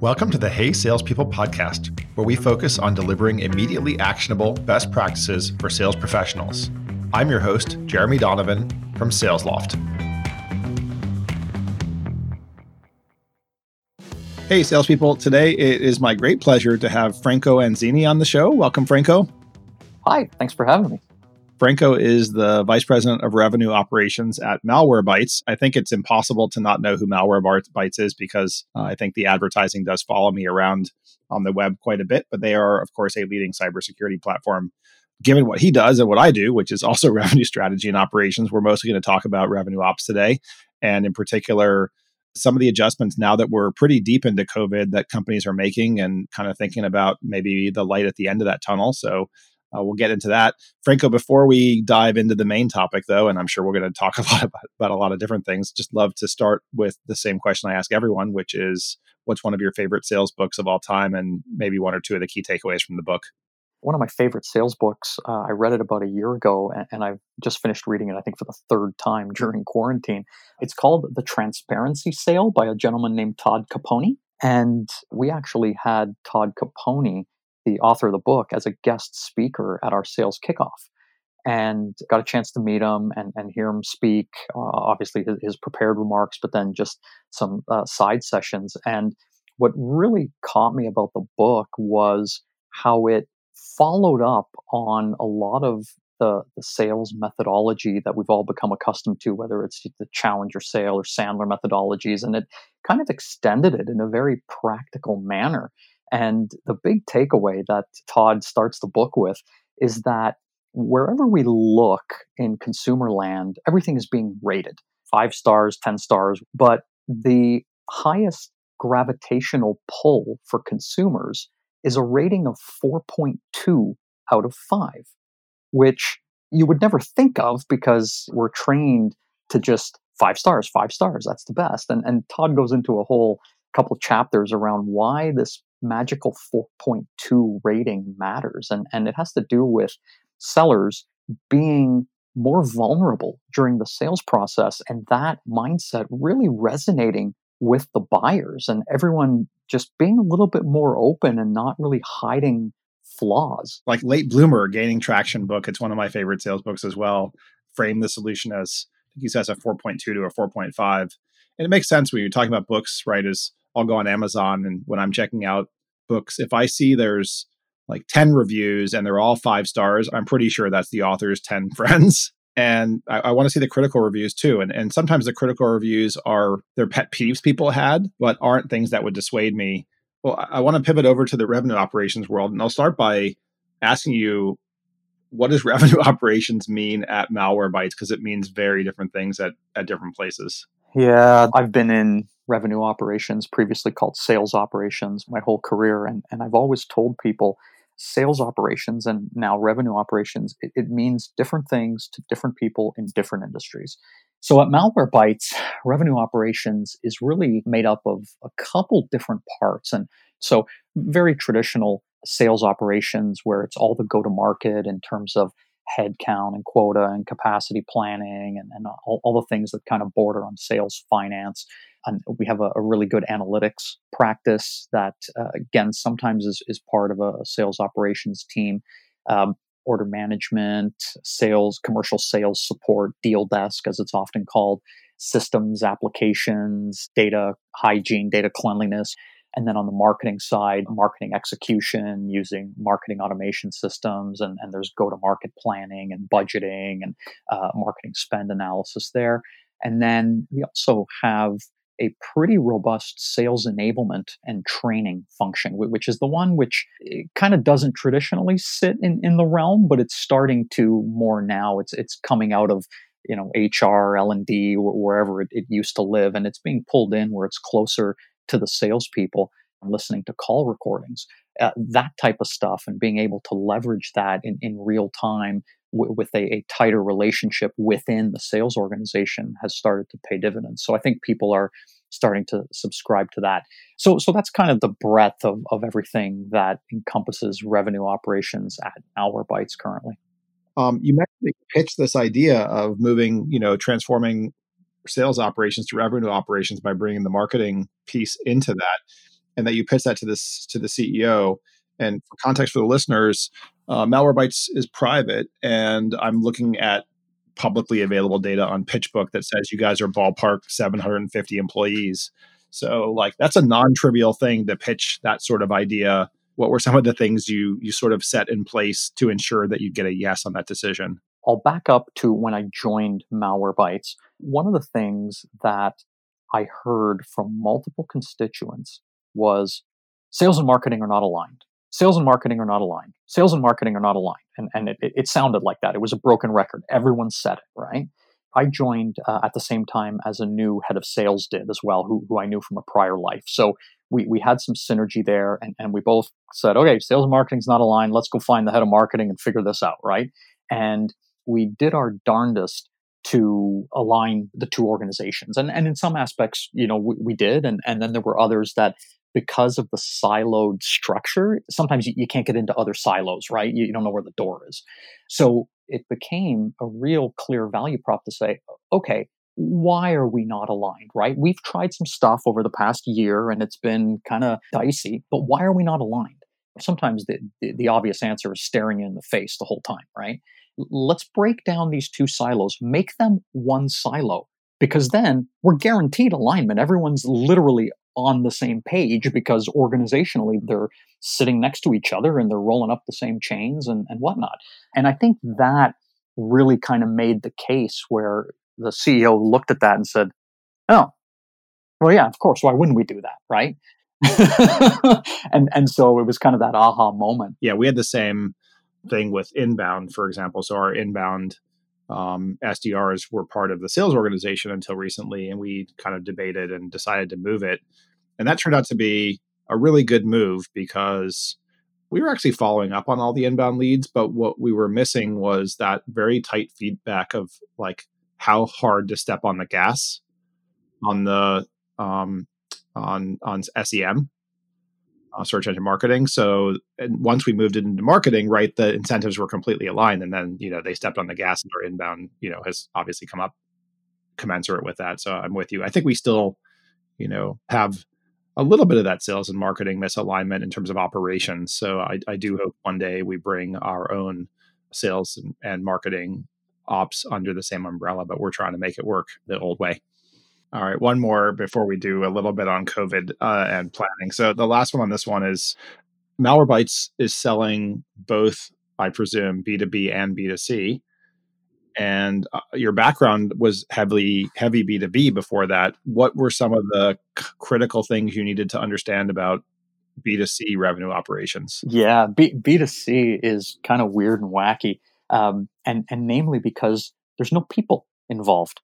Welcome to the Hey Salespeople podcast, where we focus on delivering immediately actionable best practices for sales professionals. I'm your host, Jeremy Donovan from SalesLoft. Hey, salespeople. Today it is my great pleasure to have Franco Anzini on the show. Welcome, Franco. Hi, thanks for having me. Franco is the vice president of revenue operations at Malwarebytes. I think it's impossible to not know who Malwarebytes is because uh, I think the advertising does follow me around on the web quite a bit. But they are, of course, a leading cybersecurity platform. Given what he does and what I do, which is also revenue strategy and operations, we're mostly going to talk about revenue ops today. And in particular, some of the adjustments now that we're pretty deep into COVID that companies are making and kind of thinking about maybe the light at the end of that tunnel. So uh, we'll get into that. Franco, before we dive into the main topic, though, and I'm sure we're going to talk a lot about, about a lot of different things, just love to start with the same question I ask everyone, which is what's one of your favorite sales books of all time and maybe one or two of the key takeaways from the book? One of my favorite sales books. Uh, I read it about a year ago and, and I've just finished reading it, I think, for the third time during quarantine. It's called The Transparency Sale by a gentleman named Todd Caponi. And we actually had Todd Caponi the author of the book as a guest speaker at our sales kickoff and got a chance to meet him and, and hear him speak uh, obviously his, his, prepared remarks but then just some uh, side sessions and what really caught me about the book was how it followed up on a lot of the, the sales methodology that we've all become accustomed to, whether it's the Challenger sale or Sandler methodologies, and it kind of extended it in a very practical manner. And the big takeaway that Todd starts the book with is that wherever we look in consumer land, everything is being rated five stars, 10 stars. But the highest gravitational pull for consumers is a rating of 4.2 out of 5, which you would never think of because we're trained to just five stars, five stars, that's the best. And, and Todd goes into a whole couple chapters around why this magical 4.2 rating matters. And, and it has to do with sellers being more vulnerable during the sales process and that mindset really resonating with the buyers and everyone just being a little bit more open and not really hiding flaws. Like Late Bloomer, Gaining Traction book, it's one of my favorite sales books as well. Frame the solution as I think he says a 4.2 to a 4.5. And it makes sense when you're talking about books, right? Is I'll go on Amazon and when I'm checking out books, if I see there's like 10 reviews and they're all five stars, I'm pretty sure that's the author's 10 friends. And I, I want to see the critical reviews too. And, and sometimes the critical reviews are their pet peeves people had, but aren't things that would dissuade me. Well, I, I want to pivot over to the revenue operations world. And I'll start by asking you what does revenue operations mean at Malwarebytes? Because it means very different things at, at different places. Yeah, I've been in revenue operations, previously called sales operations, my whole career. And, and I've always told people sales operations and now revenue operations, it, it means different things to different people in different industries. So at Malwarebytes, revenue operations is really made up of a couple different parts. And so very traditional sales operations where it's all the go to market in terms of headcount and quota and capacity planning and, and all, all, the things that kind of border on sales finance. And we have a, a really good analytics practice that, uh, again, sometimes is, is part of a sales operations team. Um, order management, sales, commercial sales support, deal desk, as it's often called, systems, applications, data hygiene, data cleanliness. And then on the marketing side, marketing execution using marketing automation systems, and, and there's go to market planning and budgeting and uh, marketing spend analysis there. And then we also have a pretty robust sales enablement and training function, which is the one which eh, kind of doesn't traditionally sit in, in the realm, but it's starting to more now. It's it's coming out of you know HR, L and D, wherever it, it used to live, and it's being pulled in where it's closer to the salespeople and listening to call recordings, uh, that type of stuff, and being able to leverage that in, in real time w- with a, a, tighter relationship within the sales organization has started to pay dividends. So I think people are starting to subscribe to that. So, so that's kind of the breadth of, of everything that encompasses revenue operations at Malwarebytes currently. Um, you mentioned pitched this idea of moving, you know, transforming sales operations to revenue operations by bringing the marketing piece into that. and that you pitch that to this to the CEO. And for context for the listeners, uh, Malwarebytes is private, and I'm looking at publicly available data on PitchBook that says you guys are ballpark 750 employees. So, like, that's a non-trivial thing to pitch that sort of idea. What were some of the things you you sort of set in place to ensure that you get a yes on that decision? I'll back up to when I joined Malwarebytes. One of the things that I heard from multiple constituents was sales and marketing are not aligned. Sales and marketing are not aligned. Sales and marketing are not aligned. And, and it, it sounded like that. It was a broken record. Everyone said it, right? I joined uh, at the same time as a new head of sales did as well, who, who I knew from a prior life. So we, we had some synergy there, and, and we both said, okay, sales and marketing's not aligned. Let's go find the head of marketing and figure this out, right? And we did our darndest to align the two organizations. And, and in some aspects, you know, we, we did. And, and then there were others that because of the siloed structure, sometimes you, you can't get into other silos, right? You, you, don't know where the door is. So it became a real clear value prop to say, okay, why are we not aligned, right? We've tried some stuff over the past year and it's been kind of dicey, but why are we not aligned? Sometimes the, the, the obvious answer is staring you in the face the whole time, right? Let's break down these two silos, make them one silo, because then we're guaranteed alignment. Everyone's literally on the same page because organizationally they're sitting next to each other and they're rolling up the same chains and, and whatnot. And I think that really kind of made the case where the CEO looked at that and said, Oh, well, yeah, of course. Why wouldn't we do that? Right. and and so it was kind of that aha moment. Yeah, we had the same thing with inbound, for example. So our inbound um, SDRs were part of the sales organization until recently, and we kind of debated and decided to move it. And that turned out to be a really good move because we were actually following up on all the inbound leads, but what we were missing was that very tight feedback of like how hard to step on the gas on the um, on on SEM uh, search engine marketing. So once we moved into marketing, right, the incentives were completely aligned, and then you know they stepped on the gas, and our inbound, you know, has obviously come up commensurate with that. So I'm with you. I think we still, you know, have a little bit of that sales and marketing misalignment in terms of operations. So I, I do hope one day we bring our own sales and, and marketing ops under the same umbrella, but we're trying to make it work the old way. All right, one more before we do a little bit on COVID uh, and planning. So the last one on this one is Malwarebytes is selling both, I presume, B two B and B two C. And uh, your background was heavily heavy B two B before that. What were some of the c- critical things you needed to understand about B two C revenue operations? Yeah, B two C is kind of weird and wacky, um, and and namely because there's no people involved,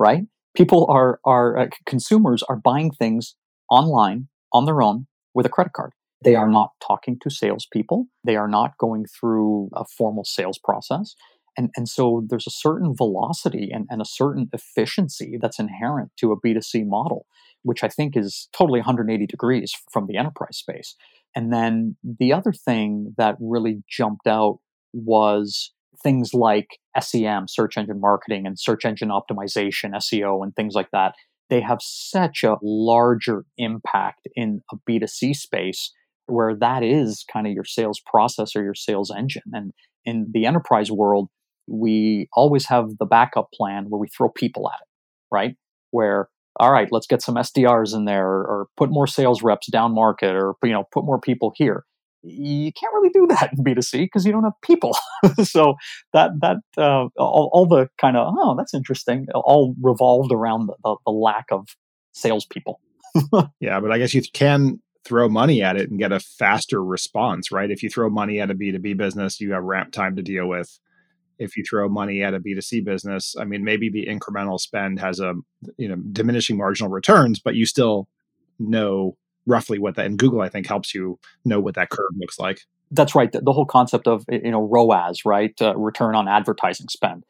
right? People are are uh, consumers are buying things online on their own with a credit card. They are not talking to salespeople. They are not going through a formal sales process. And, and so there's a certain velocity and, and a certain efficiency that's inherent to a B2C model, which I think is totally 180 degrees from the enterprise space. And then the other thing that really jumped out was things like SEM, search engine marketing, and search engine optimization, SEO, and things like that, they have such a larger impact in a B2C space where that is kind of your sales process or your sales engine. And in the enterprise world, we always have the backup plan where we throw people at it, right? Where all right, let's get some SDRs in there, or, or put more sales reps down market, or you know, put more people here you can't really do that in B2C because you don't have people. so that that uh, all, all, the kind of oh that's interesting all revolved around the, the, the lack of salespeople. yeah, but I guess you can throw money at it and get a faster response, right? If you throw money at a B2B business, you have ramp time to deal with. If you throw money at a B2C business, I mean, maybe the incremental spend has a you know diminishing marginal returns, but you still know roughly what that and google i think helps you know what that curve looks like. That's right the, the whole concept of you know roas right uh, return on advertising spend.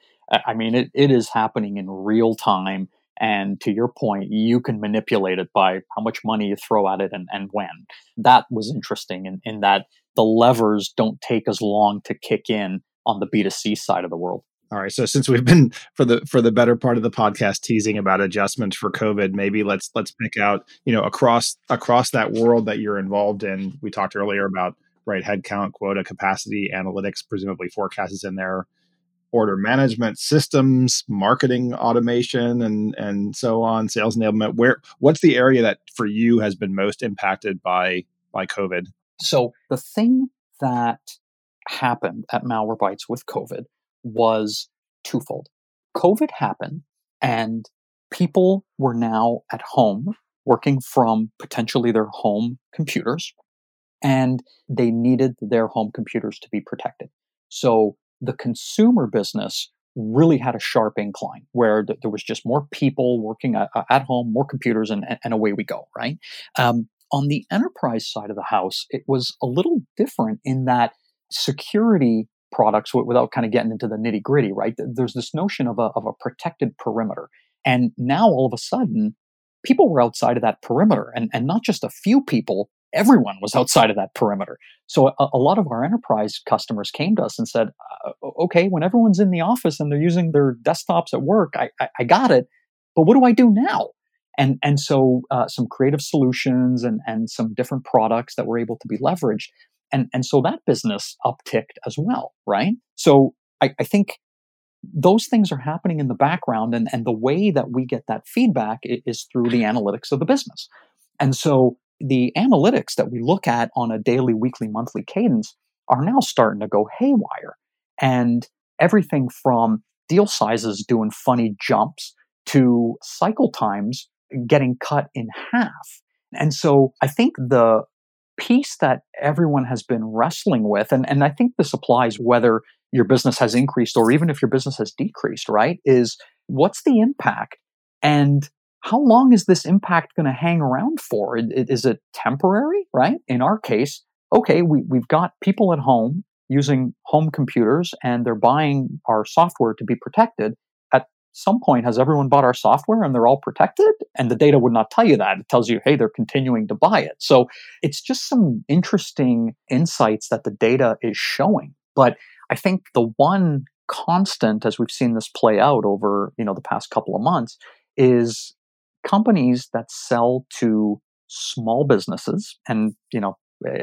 I mean it, it is happening in real time and to your point you can manipulate it by how much money you throw at it and, and when. That was interesting in, in that the levers don't take as long to kick in on the b2c side of the world All right. So since we've been for the for the better part of the podcast teasing about adjustments for COVID, maybe let's let's pick out, you know, across across that world that you're involved in. We talked earlier about right headcount, quota, capacity, analytics, presumably forecasts in there, order management systems, marketing automation and and so on, sales enablement. Where what's the area that for you has been most impacted by by COVID? So the thing that happened at Malwarebytes with COVID was twofold. COVID happened and people were now at home working from potentially their home computers and they needed their home computers to be protected. So the consumer business really had a sharp incline where th- there was just more people working at, at home, more computers, and, and, away we go, right? Um, on the enterprise side of the house, it was a little different in that security products without kind of getting into the nitty gritty, right? There's this notion of a, of a protected perimeter. And now all of a sudden, people were outside of that perimeter and, and not just a few people, everyone was outside of that perimeter. So a, a lot of our enterprise customers came to us and said, uh, okay, when everyone's in the office and they're using their desktops at work, I, I, I got it. But what do I do now? And, and so uh, some creative solutions and, and some different products that were able to be leveraged and, and so that business upticked as well, right? So I, I think those things are happening in the background and, and the way that we get that feedback is through the analytics of the business. And so the analytics that we look at on a daily, weekly, monthly cadence are now starting to go haywire. And everything from deal sizes doing funny jumps to cycle times getting cut in half. And so I think the piece that everyone has been wrestling with, and, and I think this applies whether your business has increased or even if your business has decreased, right? Is what's the impact? And how long is this impact going to hang around for? Is it temporary, right? In our case, okay, we, we've got people at home using home computers and they're buying our software to be protected some point has everyone bought our software and they're all protected? And the data would not tell you that. It tells you hey they're continuing to buy it. So it's just some interesting insights that the data is showing. But i think the one constant as we've seen this play out over you know the past couple of months is companies that sell to small businesses and you know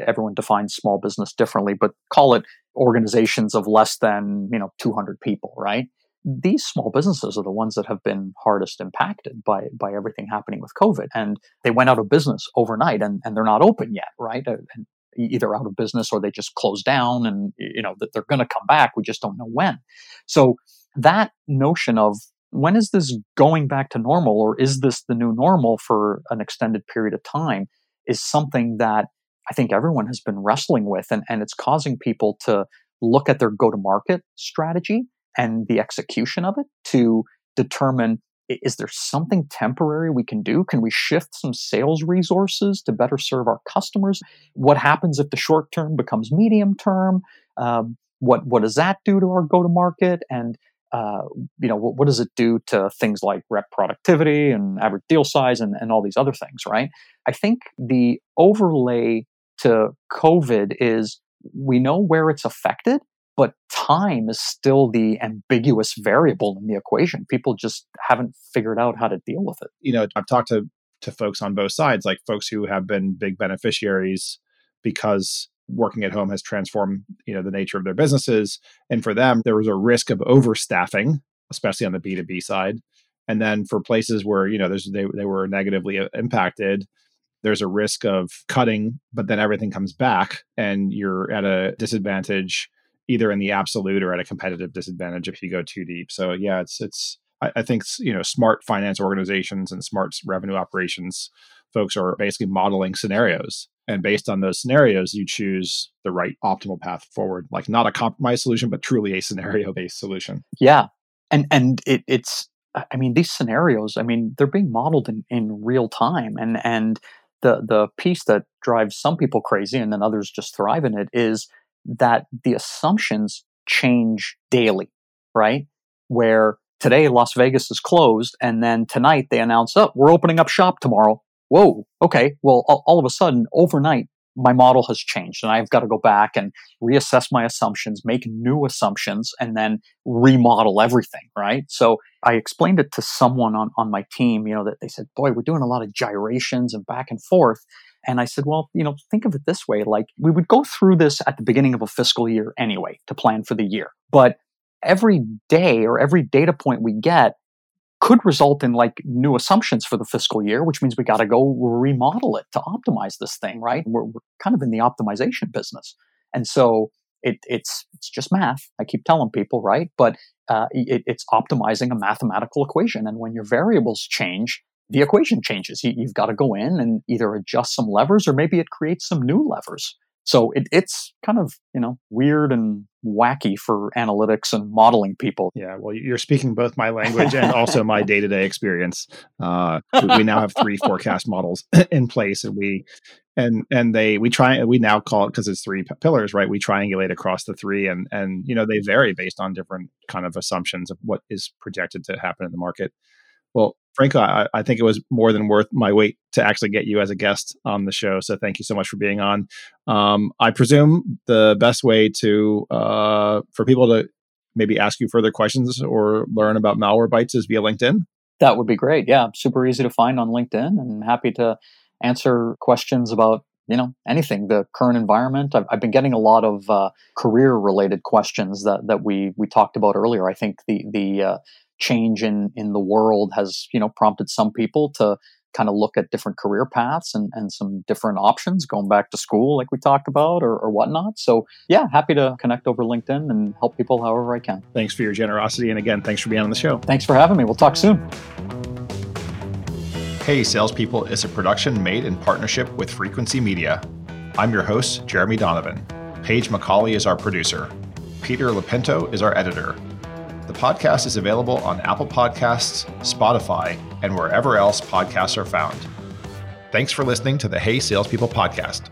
everyone defines small business differently but call it organizations of less than you know 200 people right these small businesses are the ones that have been hardest impacted by by everything happening with COVID, and they went out of business overnight, and, and they're not open yet, right? Uh, and either out of business or they just closed down, and you know that they're going to come back. We just don't know when. So that notion of when is this going back to normal, or is this the new normal for an extended period of time, is something that I think everyone has been wrestling with, and, and it's causing people to look at their go to market strategy and the execution of it to determine is there something temporary we can do? Can we shift some sales resources to better serve our customers? What happens if the short term becomes medium term? Um, what what does that do to our go to market? And uh, you know what, what, does it do to things like rep productivity and average deal size and, and all these other things? Right? I think the overlay to COVID is we know where it's affected, but time is still the ambiguous variable in the equation. People just haven't figured out how to deal with it. You know, I've talked to to folks on both sides, like folks who have been big beneficiaries because working at home has transformed, you know, the nature of their businesses. And for them, there was a risk of overstaffing, especially on the B2B side. And then for places where, you know, there's they, they were negatively uh, impacted, there's a risk of cutting, but then everything comes back and you're at a disadvantage either in the absolute or at a competitive disadvantage if you go too deep. So yeah, it's it's I, I think you know smart finance organizations and smart revenue operations folks are basically modeling scenarios. And based on those scenarios you choose the right optimal path forward. Like not a compromise solution but truly a scenario based solution. Yeah. And and it, it's i mean these scenarios i mean they're being modeled in, in real time. And and the the piece that drives some people crazy and then others just thrive in it is that the assumptions change daily, right? Where today Las Vegas is closed and then tonight they announce, oh, we're opening up shop tomorrow. Whoa, okay. Well, all, all of a sudden, overnight, my model has changed and I've got to go back and reassess my assumptions, make new assumptions, and then remodel everything, right? So I explained it to someone on, on my team, you know, that they said, boy, we're doing a lot of gyrations and back and forth. And I said, well, you know, think of it this way like we would go through this at the beginning of a fiscal year anyway to plan for the year. But every day or every data point we get could result in like new assumptions for the fiscal year, which means we got to go remodel it to optimize this thing, right? We're, we're kind of in the optimization business. And so it, it's, it's just math. I keep telling people, right? But uh, it, it's optimizing a mathematical equation. And when your variables change, the equation changes. You, you've got to go in and either adjust some levers or maybe it creates some new levers. So it, it's kind of, you know, weird and wacky for analytics and modeling people. Yeah, well, you're speaking both my language and also my day to day experience. Uh, we now have three forecast models in place, and we and and they we try we now call it because it's three pillars, right? We triangulate across the three, and and you know they vary based on different kind of assumptions of what is projected to happen in the market. Well, Franco, I, I, think it was more than worth my wait to actually get you as a guest on the show. So thank you so much for being on. Um, I presume the best way to uh, for people to maybe ask you further questions or learn about Malwarebytes is via LinkedIn. That would be great. Yeah, super easy to find on LinkedIn, and happy to answer questions about you know anything. The current environment i've, I've been getting a lot of uh, career related questions that that we we talked about earlier. I think the the uh, change in in the world has you know prompted some people to kind of look at different career paths and, and some different options going back to school like we talked about or, or whatnot. So yeah happy to connect over linkedin and help people however i can. Thanks for your generosity and again thanks for being on the show. Thanks for having me. We'll talk soon hey salespeople is a production made in partnership with frequency media i'm your host jeremy donovan paige mccauley is our producer peter lopinto is our editor the podcast is available on Apple Podcasts, Spotify, and wherever else podcasts are found. Thanks for listening to the Hey Salespeople podcast.